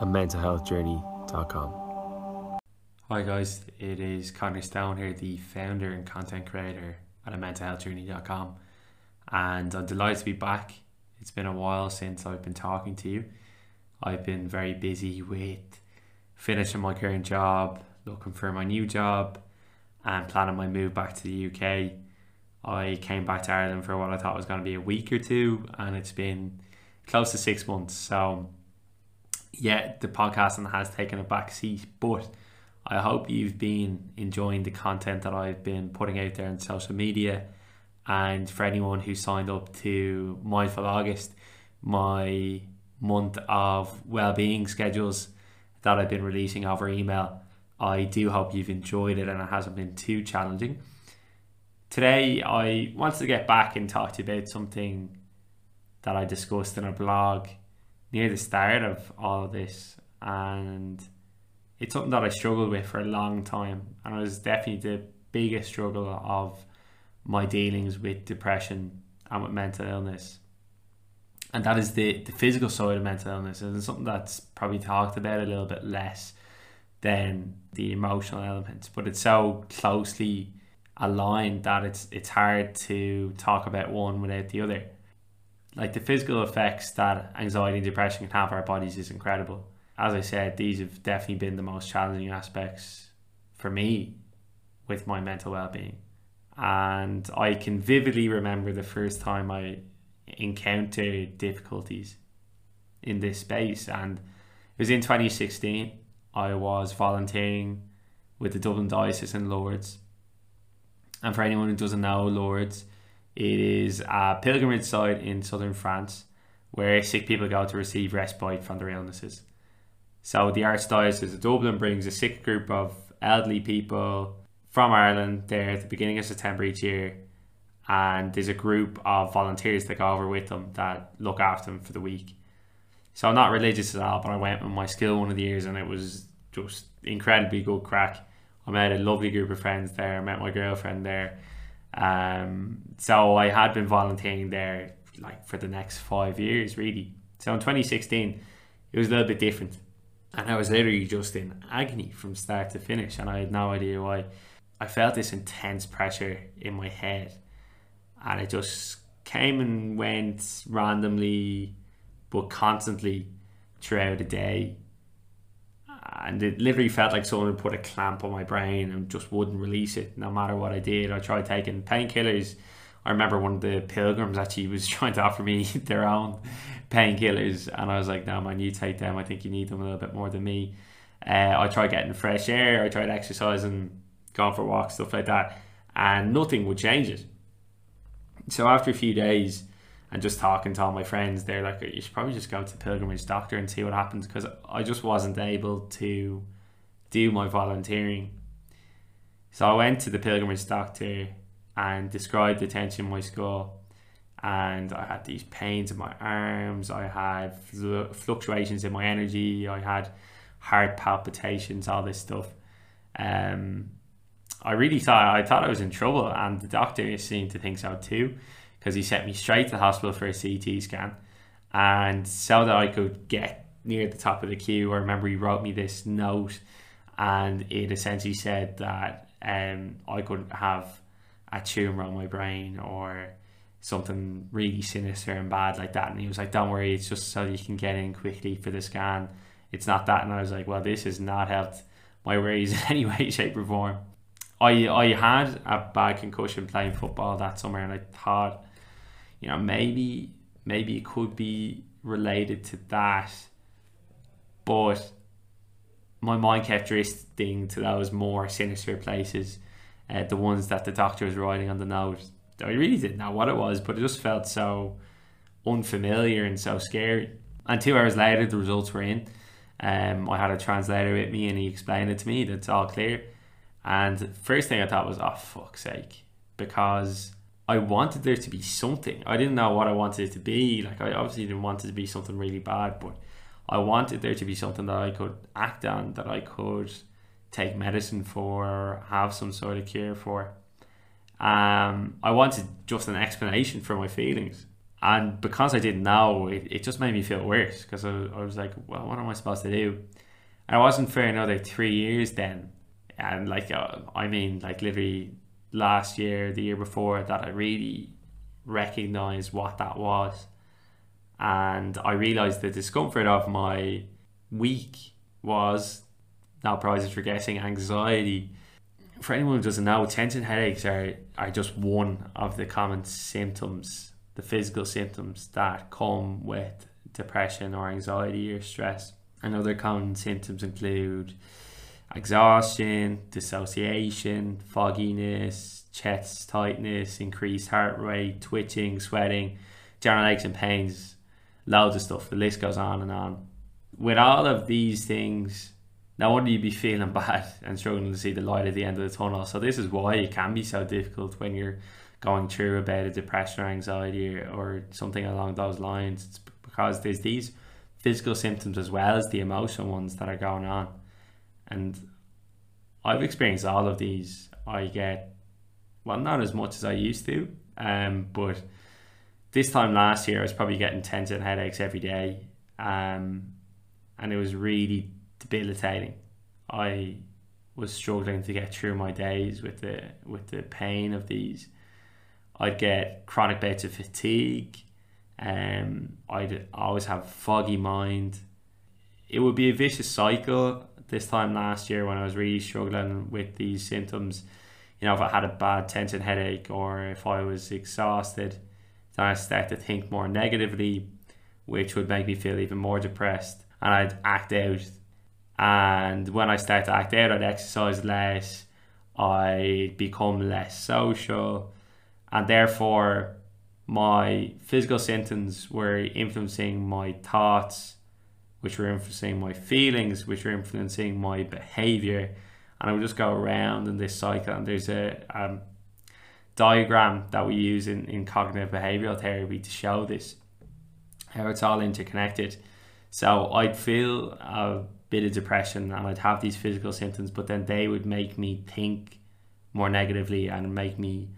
a mentalhealthjourney.com. Hi guys, it is Connor Stone here, the founder and content creator at a mentalhealthjourney.com, and I'm delighted to be back. It's been a while since I've been talking to you. I've been very busy with finishing my current job, looking for my new job, and planning my move back to the UK. I came back to Ireland for what I thought was going to be a week or two, and it's been close to six months. So, yeah, the podcasting has taken a back seat, but I hope you've been enjoying the content that I've been putting out there on social media. And for anyone who signed up to Mindful August, my month of well-being schedules that I've been releasing over email, I do hope you've enjoyed it and it hasn't been too challenging. Today, I wanted to get back and talk to you about something that I discussed in a blog near the start of all of this, and it's something that I struggled with for a long time, and it was definitely the biggest struggle of my dealings with depression and with mental illness. And that is the, the physical side of mental illness, and it's something that's probably talked about a little bit less than the emotional elements, but it's so closely aligned that it's it's hard to talk about one without the other like the physical effects that anxiety and depression can have on our bodies is incredible. As I said, these have definitely been the most challenging aspects for me with my mental well being. And I can vividly remember the first time I encountered difficulties in this space. And it was in 2016. I was volunteering with the Dublin Diocese in Lourdes. And for anyone who doesn't know, Lourdes it is a pilgrimage site in southern France where sick people go to receive respite from their illnesses. So the Archdiocese of Dublin brings a sick group of elderly people from Ireland there at the beginning of September each year. And there's a group of volunteers that go over with them that look after them for the week. So I'm not religious at all, but I went with my skill one of the years and it was just incredibly good crack. I met a lovely group of friends there, I met my girlfriend there um, so I had been volunteering there like for the next five years, really. So in 2016, it was a little bit different, and I was literally just in agony from start to finish, and I had no idea why. I felt this intense pressure in my head, and it just came and went randomly, but constantly throughout the day and it literally felt like someone had put a clamp on my brain and just wouldn't release it no matter what I did. I tried taking painkillers. I remember one of the pilgrims actually was trying to offer me their own painkillers, and I was like, "No, man, you take them. I think you need them a little bit more than me." Uh, I tried getting fresh air. I tried exercising, going for walks, stuff like that, and nothing would change it. So after a few days, and just talking to all my friends, they're like, you should probably just go to pilgrimage doctor and see what happens because I just wasn't able to do my volunteering. So I went to the pilgrimage doctor and described the tension in my skull. And I had these pains in my arms, I had fluctuations in my energy, I had heart palpitations, all this stuff. Um, I really thought I thought I was in trouble, and the doctor seemed to think so too because he sent me straight to the hospital for a CT scan. And so that I could get near the top of the queue, I remember he wrote me this note and it essentially said that um, I could have a tumor on my brain or something really sinister and bad like that. And he was like, Don't worry, it's just so you can get in quickly for the scan. It's not that. And I was like, Well, this has not helped my worries in any way, shape, or form. I, I had a bad concussion playing football that summer, and I thought you know, maybe maybe it could be related to that, but my mind kept drifting to those more sinister places, uh, the ones that the doctor was writing on the note. I really didn't know what it was, but it just felt so unfamiliar and so scary. And two hours later, the results were in. Um, I had a translator with me, and he explained it to me. That's all clear. And first thing I thought was, "Oh fuck's sake," because I wanted there to be something. I didn't know what I wanted it to be. Like I obviously didn't want it to be something really bad, but I wanted there to be something that I could act on, that I could take medicine for, have some sort of cure for. Um, I wanted just an explanation for my feelings. And because I didn't know, it, it just made me feel worse because I, I was like, well, what am I supposed to do? And I wasn't for another three years then. And like, uh, I mean, like literally last year, the year before, that I really recognized what that was. And I realized the discomfort of my week was, now prizes for guessing, anxiety. For anyone who doesn't know, tension headaches are, are just one of the common symptoms, the physical symptoms that come with depression or anxiety or stress. And other common symptoms include exhaustion, dissociation, fogginess, chest tightness, increased heart rate, twitching, sweating, general aches and pains, loads of stuff. The list goes on and on. With all of these things, no wonder you'd be feeling bad and struggling to see the light at the end of the tunnel. So this is why it can be so difficult when you're going through a bit of depression or anxiety or, or something along those lines. It's because there's these physical symptoms as well as the emotional ones that are going on. And I've experienced all of these. I get, well, not as much as I used to, um, but this time last year I was probably getting tension headaches every day. Um, and it was really debilitating. I was struggling to get through my days with the with the pain of these. I'd get chronic bouts of fatigue. Um, I'd always have foggy mind. It would be a vicious cycle this time last year when I was really struggling with these symptoms. You know, if I had a bad tension headache or if I was exhausted, then I start to think more negatively, which would make me feel even more depressed, and I'd act out. And when I start to act out, I'd exercise less, I'd become less social, and therefore my physical symptoms were influencing my thoughts which were influencing my feelings, which were influencing my behavior. And I would just go around in this cycle. And there's a um, diagram that we use in, in cognitive behavioral therapy to show this, how it's all interconnected. So I'd feel a bit of depression and I'd have these physical symptoms, but then they would make me think more negatively and make me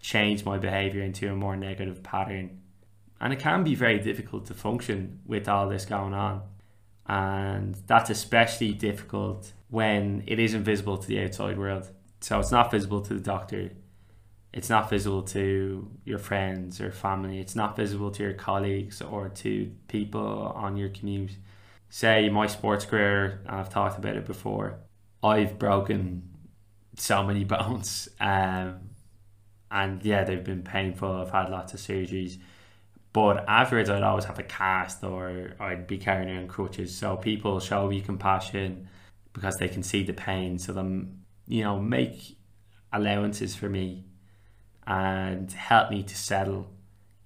change my behavior into a more negative pattern. And it can be very difficult to function with all this going on and that's especially difficult when it isn't visible to the outside world. So it's not visible to the doctor, it's not visible to your friends or family, it's not visible to your colleagues or to people on your commute. Say my sports career, I've talked about it before, I've broken so many bones. Um, and yeah, they've been painful. I've had lots of surgeries but afterwards, I'd always have a cast or I'd be carrying around crutches. So people show me compassion because they can see the pain. So them, you know, make allowances for me and help me to settle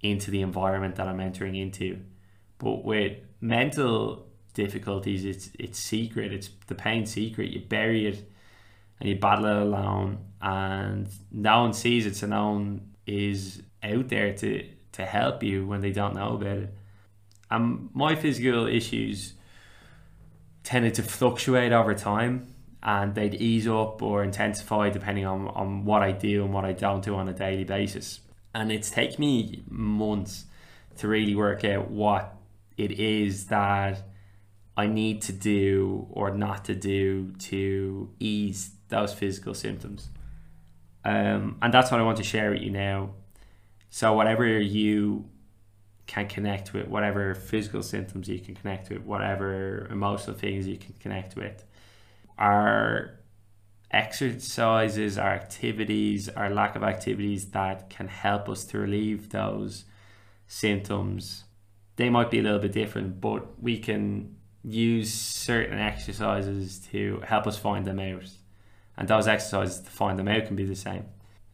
into the environment that I'm entering into. But with mental difficulties, it's it's secret. It's the pain secret. You bury it and you battle it alone, and no one sees it. So no one is out there to to help you when they don't know about it. And my physical issues tended to fluctuate over time and they'd ease up or intensify depending on, on what I do and what I don't do on a daily basis. And it's taken me months to really work out what it is that I need to do or not to do to ease those physical symptoms. Um, and that's what I want to share with you now. So whatever you can connect with, whatever physical symptoms you can connect with, whatever emotional things you can connect with, our exercises, our activities, our lack of activities that can help us to relieve those symptoms. They might be a little bit different, but we can use certain exercises to help us find them out. And those exercises to find them out can be the same.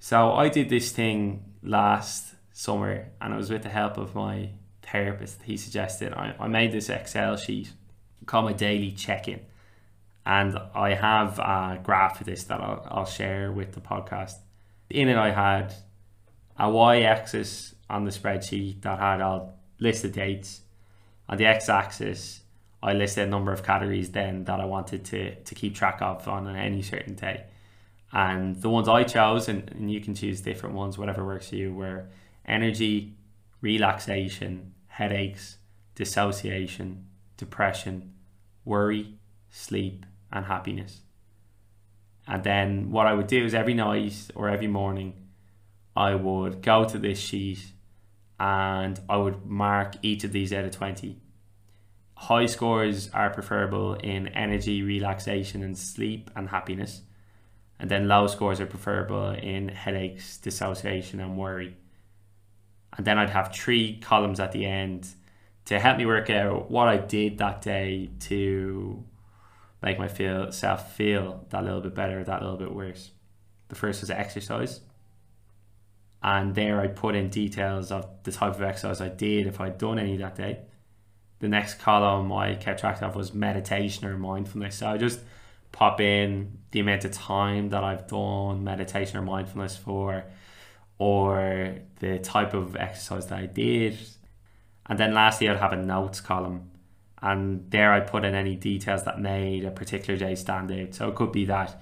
So I did this thing last summer and it was with the help of my therapist. He suggested I, I made this Excel sheet called my daily check in. And I have a graph of this that I'll, I'll share with the podcast. In it, I had a y axis on the spreadsheet that had all listed dates. On the x axis, I listed a number of categories then that I wanted to, to keep track of on any certain day. And the ones I chose, and, and you can choose different ones, whatever works for you, were energy, relaxation, headaches, dissociation, depression, worry, sleep, and happiness. And then what I would do is every night or every morning, I would go to this sheet and I would mark each of these out of 20. High scores are preferable in energy, relaxation, and sleep and happiness. And then low scores are preferable in headaches, dissociation, and worry. And then I'd have three columns at the end to help me work out what I did that day to make myself feel that little bit better, that little bit worse. The first was exercise. And there I put in details of the type of exercise I did, if I'd done any that day. The next column I kept track of was meditation or mindfulness. So I just pop in the amount of time that I've done meditation or mindfulness for, or the type of exercise that I did. And then lastly, I'd have a notes column and there I put in any details that made a particular day stand out. So it could be that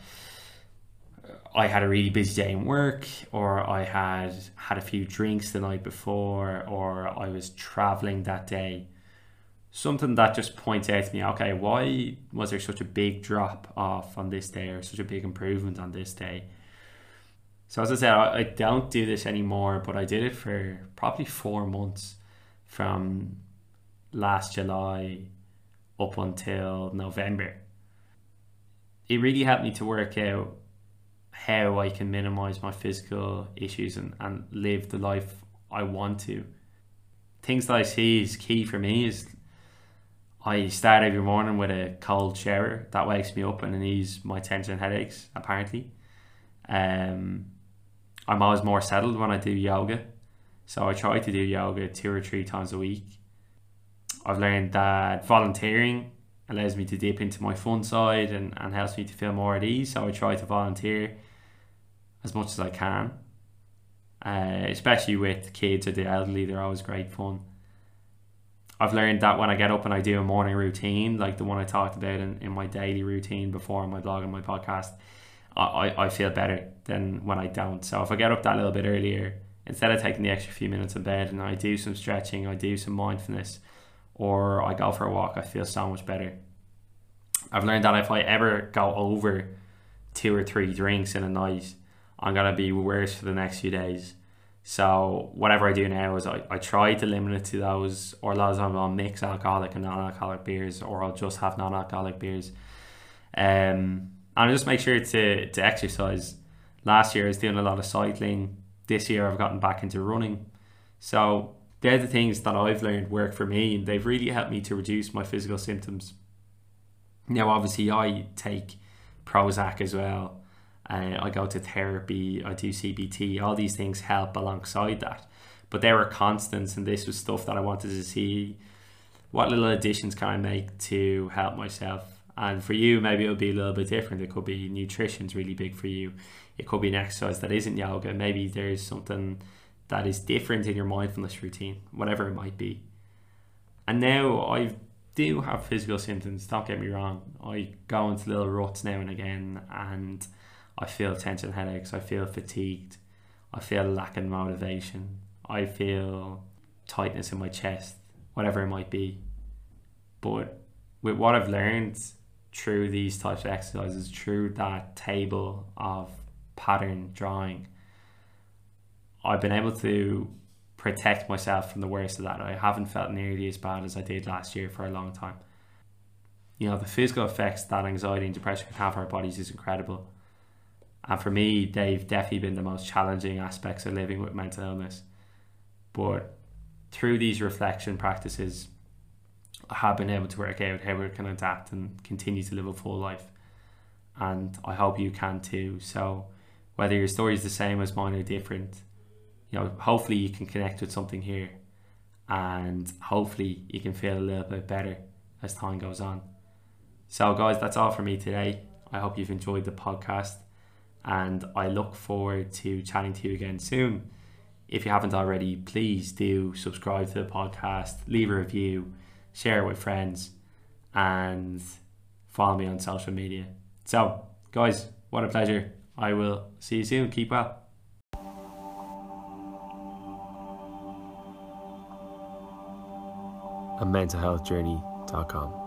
I had a really busy day in work, or I had had a few drinks the night before, or I was traveling that day. Something that just points out to me, okay, why was there such a big drop off on this day, or such a big improvement on this day? So as I said, I don't do this anymore, but I did it for probably four months from last July up until November. It really helped me to work out how I can minimize my physical issues and, and live the life I want to. Things that I see is key for me is I start every morning with a cold shower that wakes me up and it eases my tension headaches apparently. Um, I'm always more settled when I do yoga. So I try to do yoga two or three times a week. I've learned that volunteering allows me to dip into my fun side and, and helps me to feel more at ease. So I try to volunteer as much as I can, uh, especially with kids or the elderly. They're always great fun. I've learned that when I get up and I do a morning routine, like the one I talked about in, in my daily routine before on my blog and my podcast, I, I feel better than when I don't. So if I get up that little bit earlier, instead of taking the extra few minutes in bed and I do some stretching, I do some mindfulness, or I go for a walk, I feel so much better. I've learned that if I ever go over two or three drinks in a night, I'm gonna be worse for the next few days. So whatever I do now is I, I try to limit it to those or a lot of times I'll mix alcoholic and non-alcoholic beers or I'll just have non-alcoholic beers. Um and I just make sure to, to exercise. Last year I was doing a lot of cycling. This year I've gotten back into running. So they're the things that I've learned work for me and they've really helped me to reduce my physical symptoms. Now, obviously, I take Prozac as well. Uh, I go to therapy, I do CBT, all these things help alongside that. But there were constants, and this was stuff that I wanted to see what little additions can I make to help myself. And for you, maybe it'll be a little bit different. It could be nutrition's really big for you. It could be an exercise that isn't yoga. Maybe there's something that is different in your mindfulness routine, whatever it might be. And now I do have physical symptoms, don't get me wrong. I go into little ruts now and again and I feel tension headaches, I feel fatigued, I feel lack of motivation, I feel tightness in my chest, whatever it might be. But with what I've learned through these types of exercises, through that table of pattern drawing, I've been able to protect myself from the worst of that. I haven't felt nearly as bad as I did last year for a long time. You know, the physical effects that anxiety and depression can have on our bodies is incredible. And for me, they've definitely been the most challenging aspects of living with mental illness. But through these reflection practices, I have been able to work out how we can adapt and continue to live a full life. And I hope you can too. So, whether your story is the same as mine or different, you know, hopefully you can connect with something here and hopefully you can feel a little bit better as time goes on. So, guys, that's all for me today. I hope you've enjoyed the podcast and I look forward to chatting to you again soon. If you haven't already, please do subscribe to the podcast, leave a review, share it with friends, and follow me on social media. So, guys, what a pleasure. I will see you soon. Keep well. at mentalhealthjourney.com.